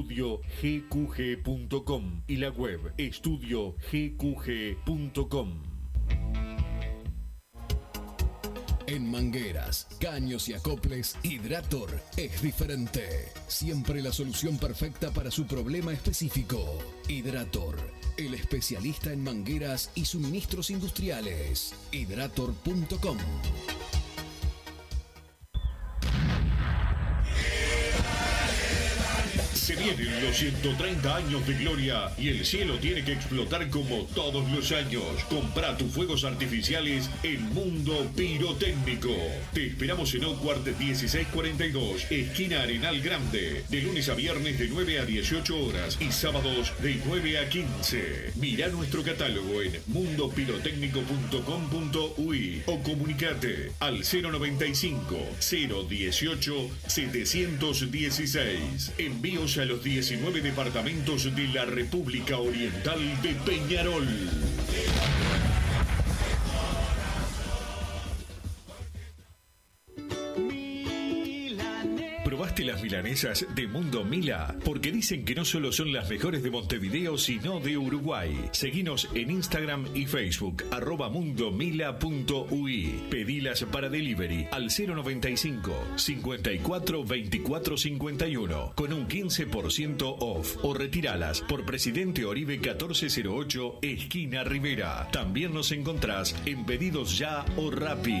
estudiogqg.com y la web estudiogqg.com. En mangueras, caños y acoples, Hidrator es diferente. Siempre la solución perfecta para su problema específico. Hidrator, el especialista en mangueras y suministros industriales. Hidrator.com. Se vienen los 130 años de gloria y el cielo tiene que explotar como todos los años. Compra tus fuegos artificiales en Mundo Pirotécnico. Te esperamos en Oakward 1642, esquina Arenal Grande, de lunes a viernes de 9 a 18 horas y sábados de 9 a 15. Mira nuestro catálogo en mundopirotécnico.com.uy o comunicate al 095 018 716. Envíos a los 19 departamentos de la República Oriental de Peñarol. ¿Probaste las milanesas de Mundo Mila? Porque dicen que no solo son las mejores de Montevideo, sino de Uruguay. Seguinos en Instagram y Facebook, arroba mundomila.ui. Pedilas para delivery al 095 54 24 51 con un 15% off o retiralas por Presidente Oribe 1408, esquina Rivera. También nos encontrás en Pedidos Ya o Rappi.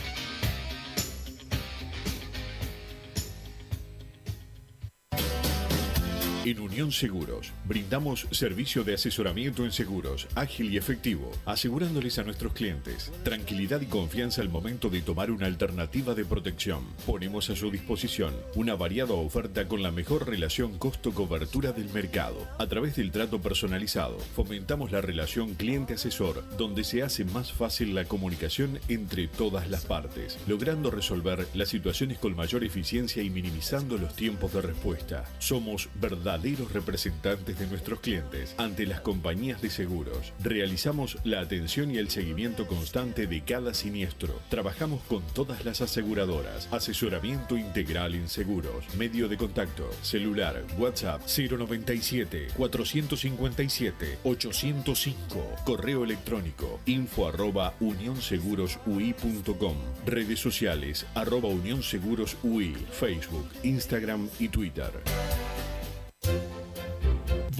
En Unión Seguros brindamos servicio de asesoramiento en seguros ágil y efectivo, asegurándoles a nuestros clientes tranquilidad y confianza al momento de tomar una alternativa de protección. Ponemos a su disposición una variada oferta con la mejor relación costo-cobertura del mercado. A través del trato personalizado, fomentamos la relación cliente-asesor, donde se hace más fácil la comunicación entre todas las partes, logrando resolver las situaciones con mayor eficiencia y minimizando los tiempos de respuesta. Somos verdaderos verdaderos representantes de nuestros clientes ante las compañías de seguros. Realizamos la atención y el seguimiento constante de cada siniestro. Trabajamos con todas las aseguradoras. Asesoramiento integral en seguros. Medio de contacto. Celular. WhatsApp 097 457 805. Correo electrónico info arroba unionsegurosui.com. Redes sociales arroba unionsegurosui. Facebook, Instagram y Twitter.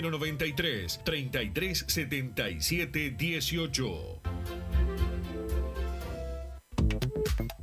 093 33 77 18.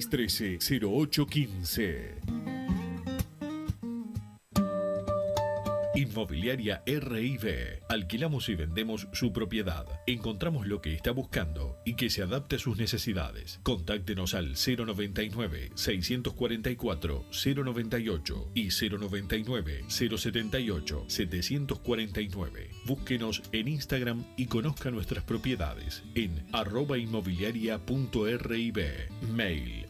0613-0815. Inmobiliaria RIB. Alquilamos y vendemos su propiedad. Encontramos lo que está buscando y que se adapte a sus necesidades. Contáctenos al 099-644-098 y 099-078-749. Búsquenos en Instagram y conozca nuestras propiedades en arroba inmobiliaria.rib. Mail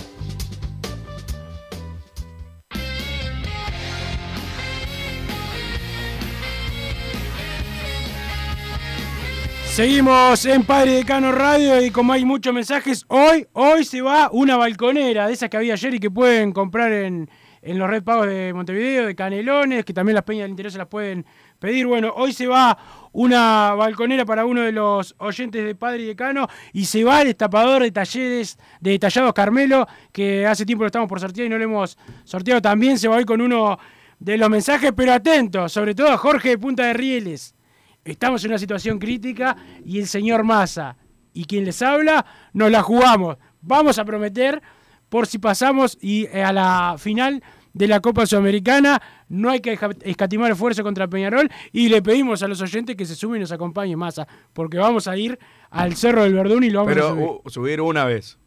Seguimos en Padre Decano Radio y como hay muchos mensajes, hoy, hoy se va una balconera de esas que había ayer y que pueden comprar en, en los red pagos de Montevideo, de Canelones, que también las peñas del interior se las pueden pedir. Bueno, hoy se va una balconera para uno de los oyentes de Padre Decano y se va el destapador de talleres de Tallados Carmelo, que hace tiempo lo estamos por sortear y no lo hemos sorteado. También se va hoy con uno de los mensajes, pero atentos, sobre todo a Jorge de Punta de Rieles. Estamos en una situación crítica y el señor Massa y quien les habla nos la jugamos. Vamos a prometer por si pasamos y eh, a la final de la Copa Sudamericana no hay que escatimar esfuerzo contra Peñarol y le pedimos a los oyentes que se sumen y nos acompañen Massa porque vamos a ir al Cerro del Verdún y lo vamos Pero, a subir. uh, subir una vez.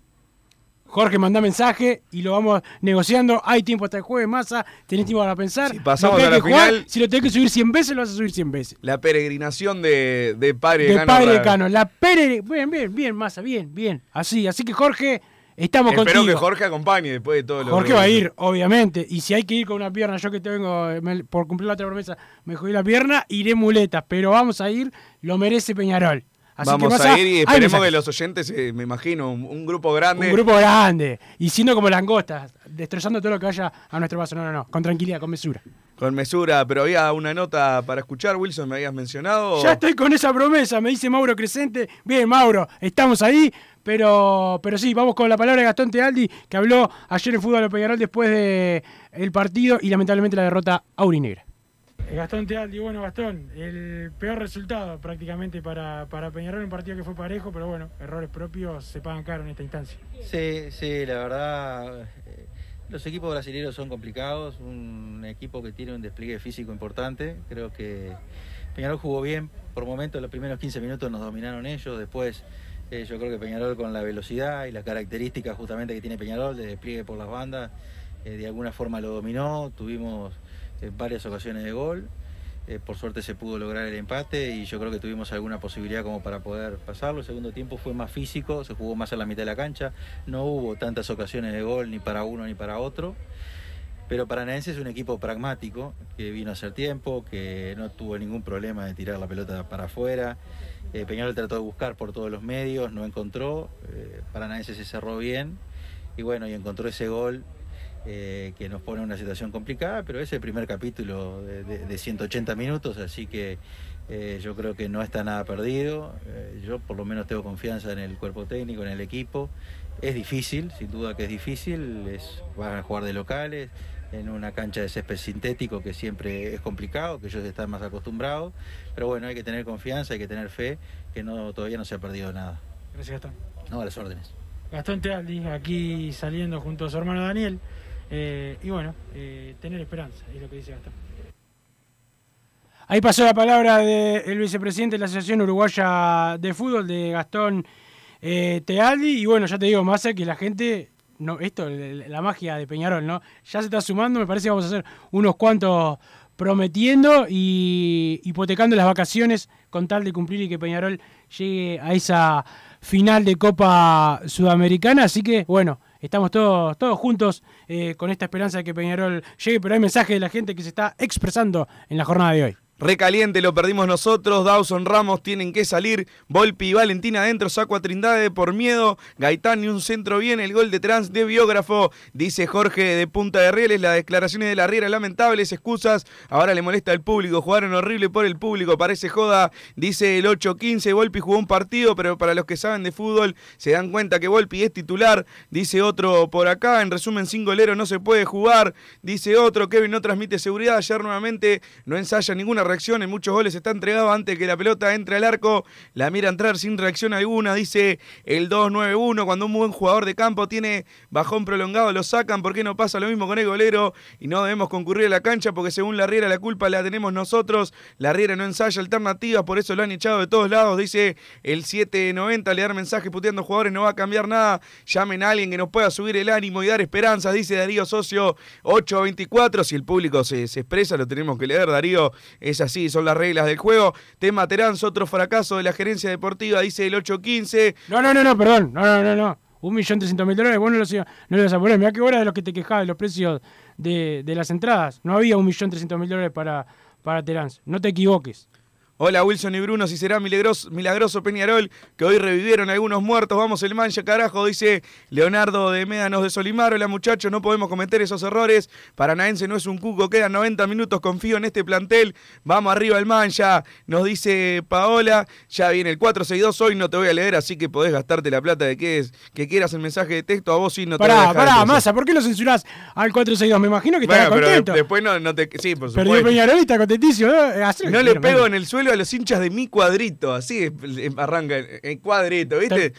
Jorge manda mensaje y lo vamos negociando. Hay tiempo hasta el jueves, Massa. Tenés tiempo para pensar. Si pasamos a la final- si lo tenés que subir 100 veces, lo vas a subir 100 veces. La peregrinación de, de Padre de Decano Padre Radio. Decano. La pere... Bien, bien, bien, Massa, bien, bien. Así, así que Jorge, Estamos Espero contigo. que Jorge acompañe después de todo lo Jorge que- va a ir, obviamente. Y si hay que ir con una pierna, yo que tengo, me- por cumplir la otra promesa, me jodí la pierna, iré muletas. Pero vamos a ir, lo merece Peñarol. Así Vamos que más a ir y esperemos que los oyentes, eh, me imagino, un, un grupo grande. Un grupo grande. Y siendo como langostas, destrozando todo lo que vaya a nuestro paso. No, no, no. Con tranquilidad, con mesura. Con mesura, pero había una nota para escuchar, Wilson, me habías mencionado. Ya estoy con esa promesa, me dice Mauro Crescente. Bien, Mauro, estamos ahí. Pero, pero sí, vamos con la palabra de Gastón Tealdi, que habló ayer en Fútbol de Peñarol después del partido y lamentablemente la derrota aurinegra. Gastón Tealdi, bueno Gastón, el peor resultado prácticamente para, para Peñarol, un partido que fue parejo, pero bueno, errores propios se pagan caro en esta instancia. Sí, sí, la verdad, eh, los equipos brasileños son complicados, un equipo que tiene un despliegue físico importante, creo que Peñarol jugó bien, por momentos los primeros 15 minutos nos dominaron ellos, después eh, yo creo que Peñarol con la velocidad y las características justamente que tiene Peñarol de despliegue por las bandas, eh, de alguna forma lo dominó, tuvimos eh, varias ocasiones de gol. Eh, por suerte se pudo lograr el empate y yo creo que tuvimos alguna posibilidad como para poder pasarlo. El segundo tiempo fue más físico, se jugó más en la mitad de la cancha, no hubo tantas ocasiones de gol ni para uno ni para otro. Pero Paranaense es un equipo pragmático que vino a hacer tiempo, que no tuvo ningún problema de tirar la pelota para afuera. Eh, Peñarol trató de buscar por todos los medios, no encontró. Eh, Paranaense se cerró bien y bueno, y encontró ese gol eh, que nos pone en una situación complicada, pero es el primer capítulo de, de- de 180 minutos, así que eh, yo creo que no está nada perdido. Eh, yo por lo menos tengo confianza en el cuerpo técnico, en el equipo. Es difícil, sin duda que es difícil, es, van a jugar de locales en una cancha de césped sintético que siempre es complicado, que ellos están más acostumbrados, pero bueno, hay que tener confianza, hay que tener fe, que no, todavía no se ha perdido nada. Gracias Gastón. No, a las órdenes. Gastón Tealdi, aquí saliendo junto a su hermano Daniel. Eh, y bueno, eh, tener esperanza, es lo que dice Gastón. Ahí pasó la palabra del vicepresidente de la Asociación Uruguaya de Fútbol, de Gastón eh, Tealdi. Y bueno, ya te digo, allá que la gente, no, esto, la magia de Peñarol, ¿no? Ya se está sumando, me parece que vamos a hacer unos cuantos prometiendo y hipotecando las vacaciones con tal de cumplir y que Peñarol llegue a esa final de Copa Sudamericana. Así que, bueno, estamos todos, todos juntos eh, con esta esperanza de que Peñarol llegue, pero hay mensaje de la gente que se está expresando en la jornada de hoy. Recaliente, lo perdimos nosotros. Dawson Ramos tienen que salir. Volpi y Valentina adentro. Saco a Trindade por miedo. Gaitán y un centro bien. El gol de Trans de biógrafo. Dice Jorge de Punta de Rieles. Las declaraciones de la Riera lamentables. Excusas. Ahora le molesta al público. Jugaron horrible por el público. Parece joda. Dice el 8-15. Volpi jugó un partido. Pero para los que saben de fútbol se dan cuenta que Volpi es titular. Dice otro por acá. En resumen, sin golero no se puede jugar. Dice otro. Kevin no transmite seguridad. Ayer nuevamente no ensaya ninguna reacción, en muchos goles está entregado antes que la pelota entre al arco, la mira entrar sin reacción alguna, dice el 291, cuando un buen jugador de campo tiene bajón prolongado lo sacan, ¿por qué no pasa lo mismo con el golero? Y no debemos concurrir a la cancha porque según la Riera la culpa la tenemos nosotros, la Riera no ensaya alternativas, por eso lo han echado de todos lados, dice el 790, le dar mensajes puteando jugadores no va a cambiar nada, llamen a alguien que nos pueda subir el ánimo y dar esperanzas, dice Darío Socio 824, si el público se, expresa lo tenemos que leer, Darío, así, son las reglas del juego. Tema Teranzo, otro fracaso de la gerencia deportiva, dice el 815. No, no, no, no, perdón. No, no, no, no. Un millón trescientos mil dólares, vos no los, no los vas a poner. Mirá que hora de los que te quejabas de los precios de, de las entradas. No había un millón trescientos mil dólares para, para. No te equivoques. Hola Wilson y Bruno, si será milagroso, milagroso Peñarol, que hoy revivieron algunos muertos, vamos el mancha carajo, dice Leonardo de Médanos de Solimar, hola muchachos, no podemos cometer esos errores, Paranaense no es un cuco, quedan 90 minutos, confío en este plantel, vamos arriba el mancha, nos dice Paola, ya viene el 462, hoy no te voy a leer, así que podés gastarte la plata de que, es, que quieras el mensaje de texto, a vos sí no te voy a dejar pará. Massa, ¿por qué lo censurás al 462? Me imagino que Bueno, estará pero contento. de- después no, no te... Sí, por Perdió supuesto. Peñarol y está contentísimo. ¿no? Lo No le pego en el suelo a los hinchas de mi cuadrito, así eh, arranca en- en cuadrito, ¿viste?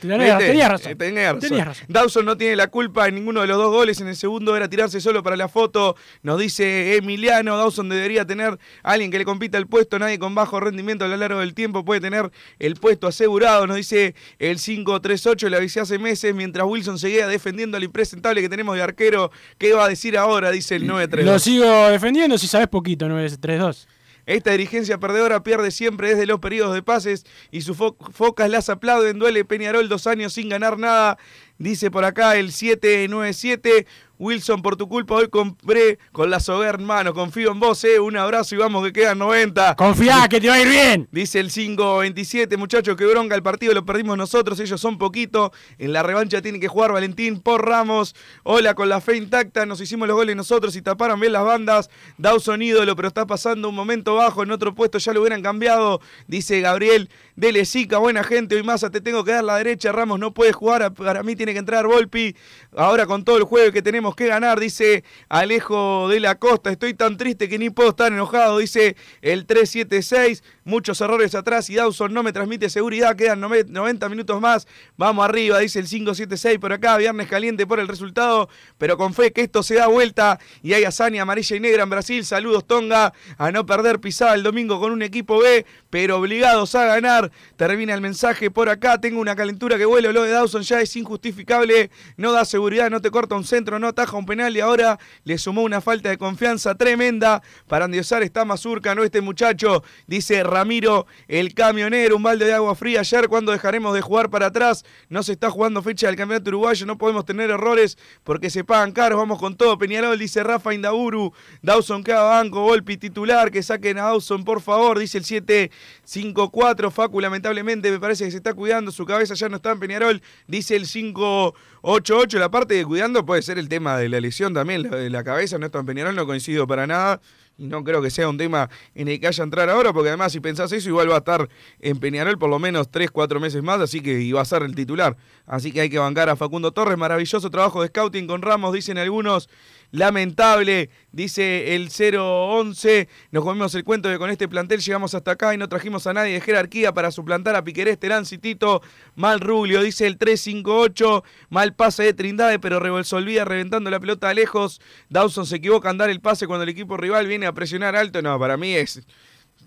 Tenías razón. Eh, Tenías razón. Tenías razón. Dawson no tiene la culpa en ninguno de los dos goles, en el segundo era tirarse solo para la foto, nos dice Emiliano, Dawson debería tener alguien que le compita el puesto, nadie con bajo rendimiento a lo largo del tiempo puede tener el puesto asegurado, nos dice el 538, le avisé hace meses, mientras Wilson seguía defendiendo al impresentable que tenemos de arquero, ¿qué va a decir ahora? Dice el 932. Lo sigo defendiendo si sabes poquito, 932. Esta dirigencia perdedora pierde siempre desde los periodos de pases y sus fo- focas las aplauden. Duele Peñarol dos años sin ganar nada. Dice por acá el 797. Wilson, por tu culpa hoy compré con la sober hermano. Confío en vos, eh. Un abrazo y vamos que quedan 90. Confía que te va a ir bien. Dice el 527, muchachos, que bronca el partido, lo perdimos nosotros, ellos son poquito. En la revancha tiene que jugar Valentín por Ramos. Hola, con la fe intacta, nos hicimos los goles nosotros y taparon bien las bandas. Dawson ídolo, pero está pasando un momento bajo. En otro puesto ya lo hubieran cambiado. Dice Gabriel de Lesica, buena gente. Hoy Massa te tengo que dar la derecha. Ramos no puede jugar, para mí tiene que entrar Volpi. Ahora con todo el juego que tenemos que ganar, dice Alejo de la Costa. Estoy tan triste que ni puedo estar enojado, dice el 376. Muchos errores atrás y Dawson no me transmite seguridad. Quedan nove- 90 minutos más. Vamos arriba, dice el 576 por acá. Viernes caliente por el resultado, pero con fe que esto se da vuelta. Y hay hazaña amarilla y negra en Brasil. Saludos, Tonga. A no perder pisada el domingo con un equipo B, pero obligados a ganar. Termina el mensaje por acá. Tengo una calentura que vuelo. Lo de Dawson ya es injustificable. No da seguridad, no te corta un centro, no ataja un penal y ahora le sumó una falta de confianza tremenda. Para endiosar está Mazurca, no este muchacho. Dice Ramiro, el camionero, un balde de agua fría. Ayer, cuando dejaremos de jugar para atrás? No se está jugando fecha del campeonato uruguayo, no podemos tener errores porque se pagan caros. Vamos con todo. Peñarol, dice Rafa Indaburu. Dawson queda banco, Volpi titular. Que saquen a Dawson, por favor. Dice el 754. Facu, lamentablemente, me parece que se está cuidando. Su cabeza ya no está en Peñarol. Dice el 588. La parte de cuidando puede ser el tema de la lesión también. La de la cabeza en Peñarol, no coincido para nada. Y no creo que sea un tema en el que haya entrar ahora, porque además si pensás eso, igual va a estar en Peñarol por lo menos 3, 4 meses más, así que va a ser el titular. Así que hay que bancar a Facundo Torres, maravilloso trabajo de scouting con Ramos, dicen algunos. Lamentable, dice el 011. Nos comimos el cuento que con este plantel llegamos hasta acá y no trajimos a nadie de jerarquía para suplantar a Piquerés, Terán, Citito. Mal Rubio, dice el 358. Mal pase de Trindade, pero revolsolvía reventando la pelota de lejos. Dawson se equivoca en dar el pase cuando el equipo rival viene a presionar alto. No, para mí es.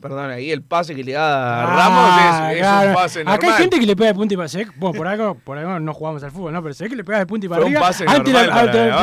Perdón, ahí el pase que le da a Ramos Ah, es, es un pase normal. Acá hay gente que le pega de punta y para sé- Bueno, por algo, por algo no jugamos al fútbol, ¿no? Pero sé que le pega de punta y para arriba. pase antes del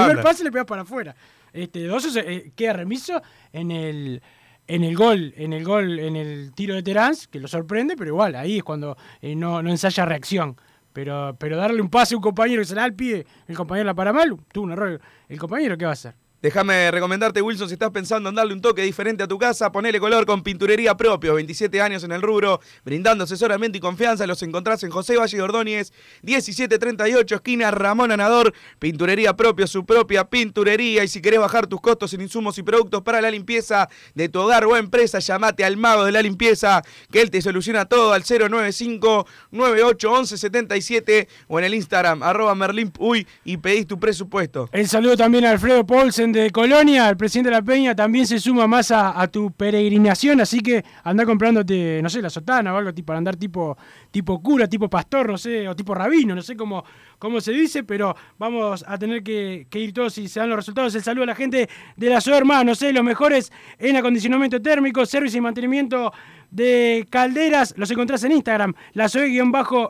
primer pase le pega para afuera. Este, Doso se, eh, queda remiso en el en el gol, en el gol, en el tiro de Terán, que lo sorprende, pero igual, ahí es cuando eh, no, no ensaya reacción. Pero, pero darle un pase a un compañero que se la da al pie, el compañero la para mal, tuvo un error. ¿El compañero qué va a hacer? Déjame recomendarte, Wilson, si estás pensando en darle un toque diferente a tu casa, ponele color con pinturería propio. 27 años en el rubro, brindando asesoramiento y confianza. Los encontrás en José Valle de Ordóñez, 1738, esquina Ramón Anador. Pinturería propio, su propia pinturería. Y si querés bajar tus costos en insumos y productos para la limpieza de tu hogar o empresa, llamate al mago de la limpieza, que él te soluciona todo al 095-981177 o en el Instagram, arroba merlimpuy y pedís tu presupuesto. El saludo también a Alfredo Paulsen de Colonia, el presidente de la Peña, también se suma más a, tu peregrinación, así que anda comprándote, no sé, la sotana o algo para andar tipo, tipo cura, tipo pastor, no sé, o tipo rabino, no sé cómo, cómo se dice, pero vamos a tener que, ir todos si se dan los resultados. El saludo a la gente de la SOE Hermanos, eh, los mejores en acondicionamiento térmico, servicio y mantenimiento de calderas, los encontrás en Instagram, la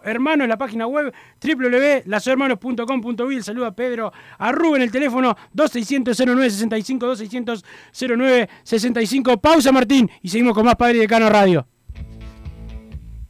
hermano en la página web www.lasohermanos.com.uy. El saludo a Pedro, a Rubén, el teléfono 2600 0965 2600 0965. Pausa, Martín, y seguimos con más Padre de Cano Radio.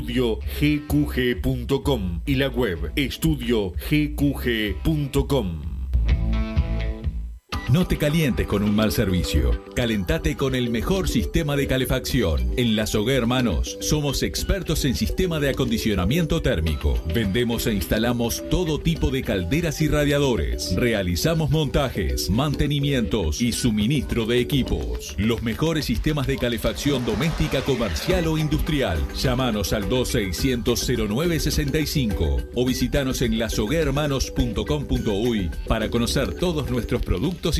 estudiogqg.com y la web estudiogqg.com. No te calientes con un mal servicio. Calentate con el mejor sistema de calefacción. En La Sogué Hermanos somos expertos en sistema de acondicionamiento térmico. Vendemos e instalamos todo tipo de calderas y radiadores. Realizamos montajes, mantenimientos y suministro de equipos. Los mejores sistemas de calefacción doméstica, comercial o industrial. Llámanos al 2600-0965 o visitanos en lasoguermanos.com.uy para conocer todos nuestros productos y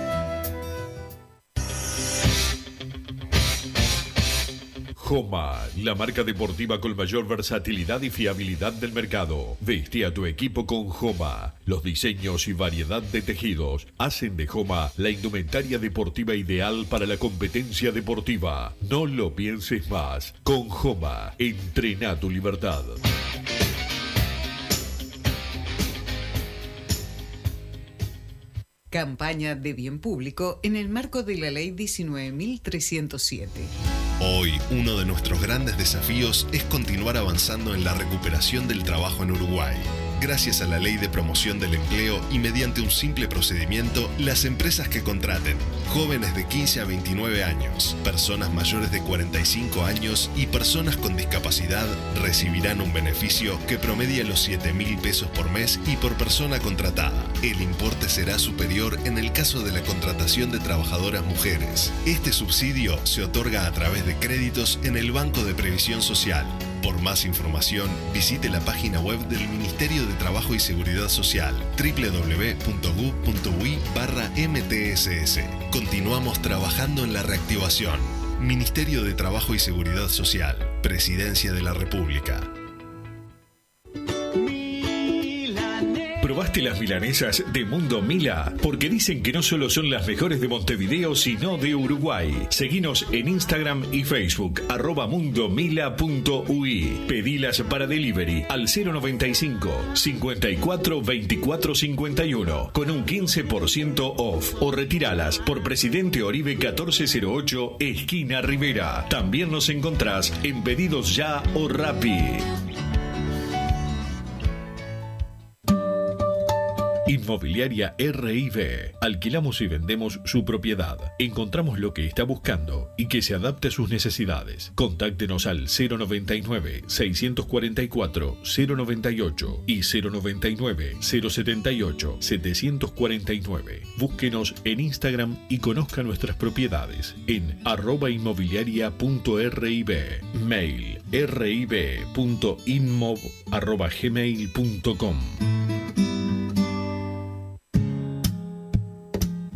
Joma, la marca deportiva con mayor versatilidad y fiabilidad del mercado. Veste a tu equipo con Joma. Los diseños y variedad de tejidos hacen de Joma la indumentaria deportiva ideal para la competencia deportiva. No lo pienses más. Con Joma, entrena tu libertad. Campaña de bien público en el marco de la Ley 19.307. Hoy, uno de nuestros grandes desafíos es continuar avanzando en la recuperación del trabajo en Uruguay. Gracias a la ley de promoción del empleo y mediante un simple procedimiento, las empresas que contraten jóvenes de 15 a 29 años, personas mayores de 45 años y personas con discapacidad recibirán un beneficio que promedia los 7 mil pesos por mes y por persona contratada. El importe será superior en el caso de la contratación de trabajadoras mujeres. Este subsidio se otorga a través de créditos en el Banco de Previsión Social. Por más información, visite la página web del Ministerio de Trabajo y Seguridad Social, www.gu.ui MTSS. Continuamos trabajando en la reactivación. Ministerio de Trabajo y Seguridad Social, Presidencia de la República. ¿Probaste las milanesas de Mundo Mila? Porque dicen que no solo son las mejores de Montevideo, sino de Uruguay. Seguinos en Instagram y Facebook, arroba mundomila.ui. Pedilas para delivery al 095 54 24 51 con un 15% off o retiralas por Presidente Oribe 1408, esquina Rivera. También nos encontrás en Pedidos Ya o Rappi. Inmobiliaria RIB. Alquilamos y vendemos su propiedad. Encontramos lo que está buscando y que se adapte a sus necesidades. Contáctenos al 099 644 098 y 099 078 749. Búsquenos en Instagram y conozca nuestras propiedades en arroba inmobiliaria.rib. Mail rib.inmob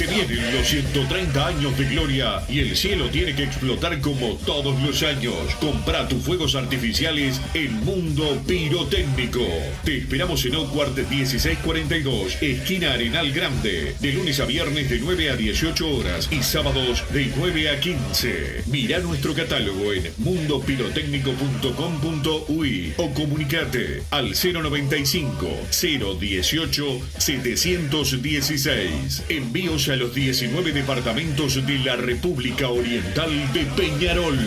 Se vienen los 130 años de gloria y el cielo tiene que explotar como todos los años. Compra tus fuegos artificiales en Mundo Pirotécnico. Te esperamos en Oakward 1642, esquina Arenal Grande, de lunes a viernes de 9 a 18 horas y sábados de 9 a 15. Mira nuestro catálogo en mundopirotécnico.com.uy o comunicate al 095 018 716. Envíos a los 19 departamentos de la República Oriental de Peñarol.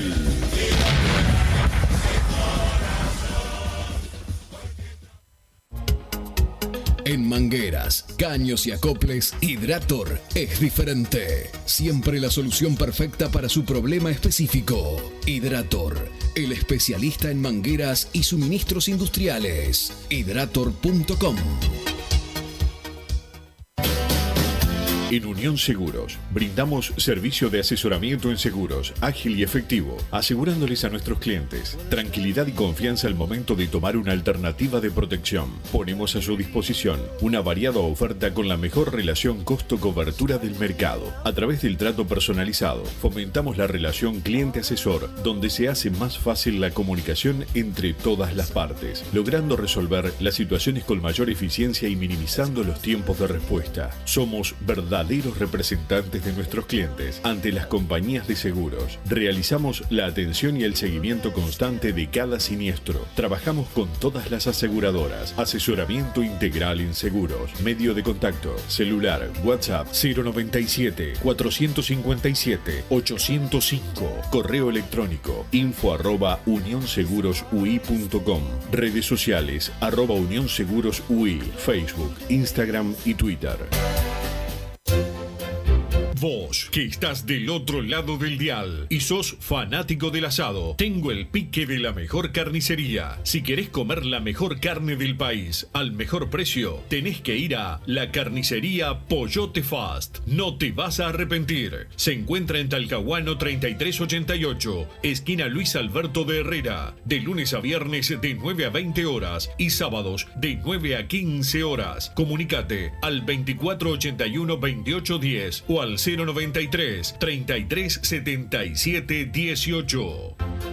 En mangueras, caños y acoples, Hidrator es diferente. Siempre la solución perfecta para su problema específico. Hidrator, el especialista en mangueras y suministros industriales. Hidrator.com En Unión Seguros, brindamos servicio de asesoramiento en seguros, ágil y efectivo, asegurándoles a nuestros clientes tranquilidad y confianza al momento de tomar una alternativa de protección. Ponemos a su disposición una variada oferta con la mejor relación costo-cobertura del mercado. A través del trato personalizado, fomentamos la relación cliente-asesor, donde se hace más fácil la comunicación entre todas las partes, logrando resolver las situaciones con mayor eficiencia y minimizando los tiempos de respuesta. Somos verdaderos representantes de nuestros clientes ante las compañías de seguros. Realizamos la atención y el seguimiento constante de cada siniestro. Trabajamos con todas las aseguradoras. Asesoramiento integral en seguros. Medio de contacto. Celular. WhatsApp 097 457 805. Correo electrónico info arroba unionsegurosui.com. Redes sociales arroba unionsegurosui. Facebook, Instagram y Twitter. Vos, que estás del otro lado del dial y sos fanático del asado, tengo el pique de la mejor carnicería. Si querés comer la mejor carne del país al mejor precio, tenés que ir a la carnicería Pollote Fast. No te vas a arrepentir. Se encuentra en Talcahuano 3388, esquina Luis Alberto de Herrera, de lunes a viernes de 9 a 20 horas y sábados de 9 a 15 horas. Comunicate al 2481 2810 o al 093 33 77 18.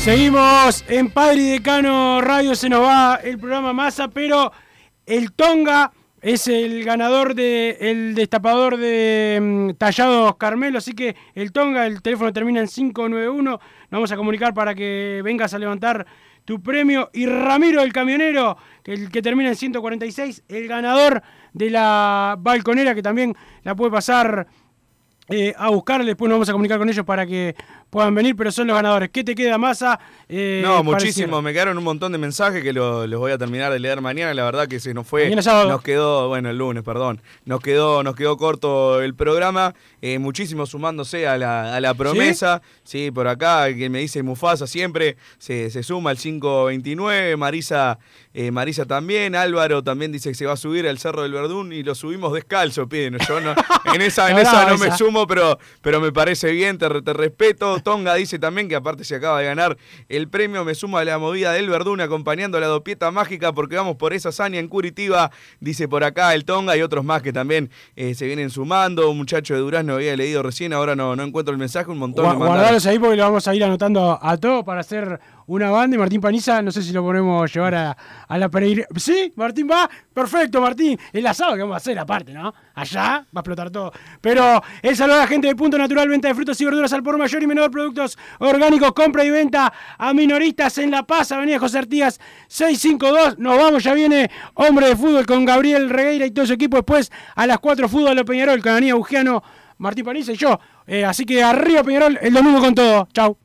Seguimos en Padre y Decano Radio, se nos va el programa Masa, pero el Tonga es el ganador del destapador de mm, tallados Carmelo, así que el Tonga, el teléfono termina en 591, nos vamos a comunicar para que vengas a levantar tu premio. Y Ramiro el camionero, que el que termina en 146, el ganador de la balconera, que también la puede pasar eh, a buscar, después nos vamos a comunicar con ellos para que puedan venir, pero son los ganadores. ¿Qué te queda, Massa? Eh, no, muchísimo. Me quedaron un montón de mensajes que lo- los voy a terminar de leer mañana. La verdad que se nos fue. Nos quedó, bueno, el lunes, perdón. Nos quedó, nos quedó corto el programa. Eh, muchísimo sumándose a la, a la promesa. ¿Sí? por acá, que me dice Mufasa siempre se, se suma al 529. Marisa, eh, Marisa también. Álvaro también dice que se va a subir al Cerro del Verdún y lo subimos descalzo, piden. Yo no, en esa, en esa no me sumo, pero, pero me parece bien, te, te respeto. Tonga dice también que aparte se acaba de ganar el premio, me sumo a la movida del Verdún acompañando a la dopieta mágica porque vamos por esa hazaña en Curitiba, dice por acá el Tonga y otros más que también eh, se vienen sumando. Un muchacho de Durazno había leído recién, ahora no, no encuentro el mensaje, un montón Gua- ahí porque lo vamos a ir anotando a todos para hacer una banda. Y Martín Paniza, no sé si lo podemos llevar a, a la Pereira. ¿Sí? Martín va. Perfecto, Martín. El asado que vamos a hacer aparte, ¿no? Allá va a explotar todo. Pero el saludo a la gente de Punto Natural, venta de frutas y verduras al por mayor y menor, productos orgánicos, compra y venta a minoristas en La Paz, Avenida José Artigas 652. Nos vamos, ya viene Hombre de Fútbol con Gabriel Regueira y todo su equipo. Después a las 4 Fútbol de Peñarol con Anía Bugiano, Martín Paniza y yo. Eh, así que arriba Peñarol el domingo con todo. Chau.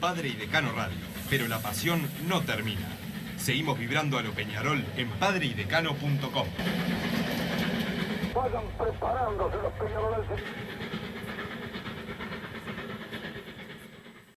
Padre y Decano Radio, pero la pasión no termina. Seguimos vibrando a lo Peñarol en padreidecano.com. Vayan preparándose los peñaroles.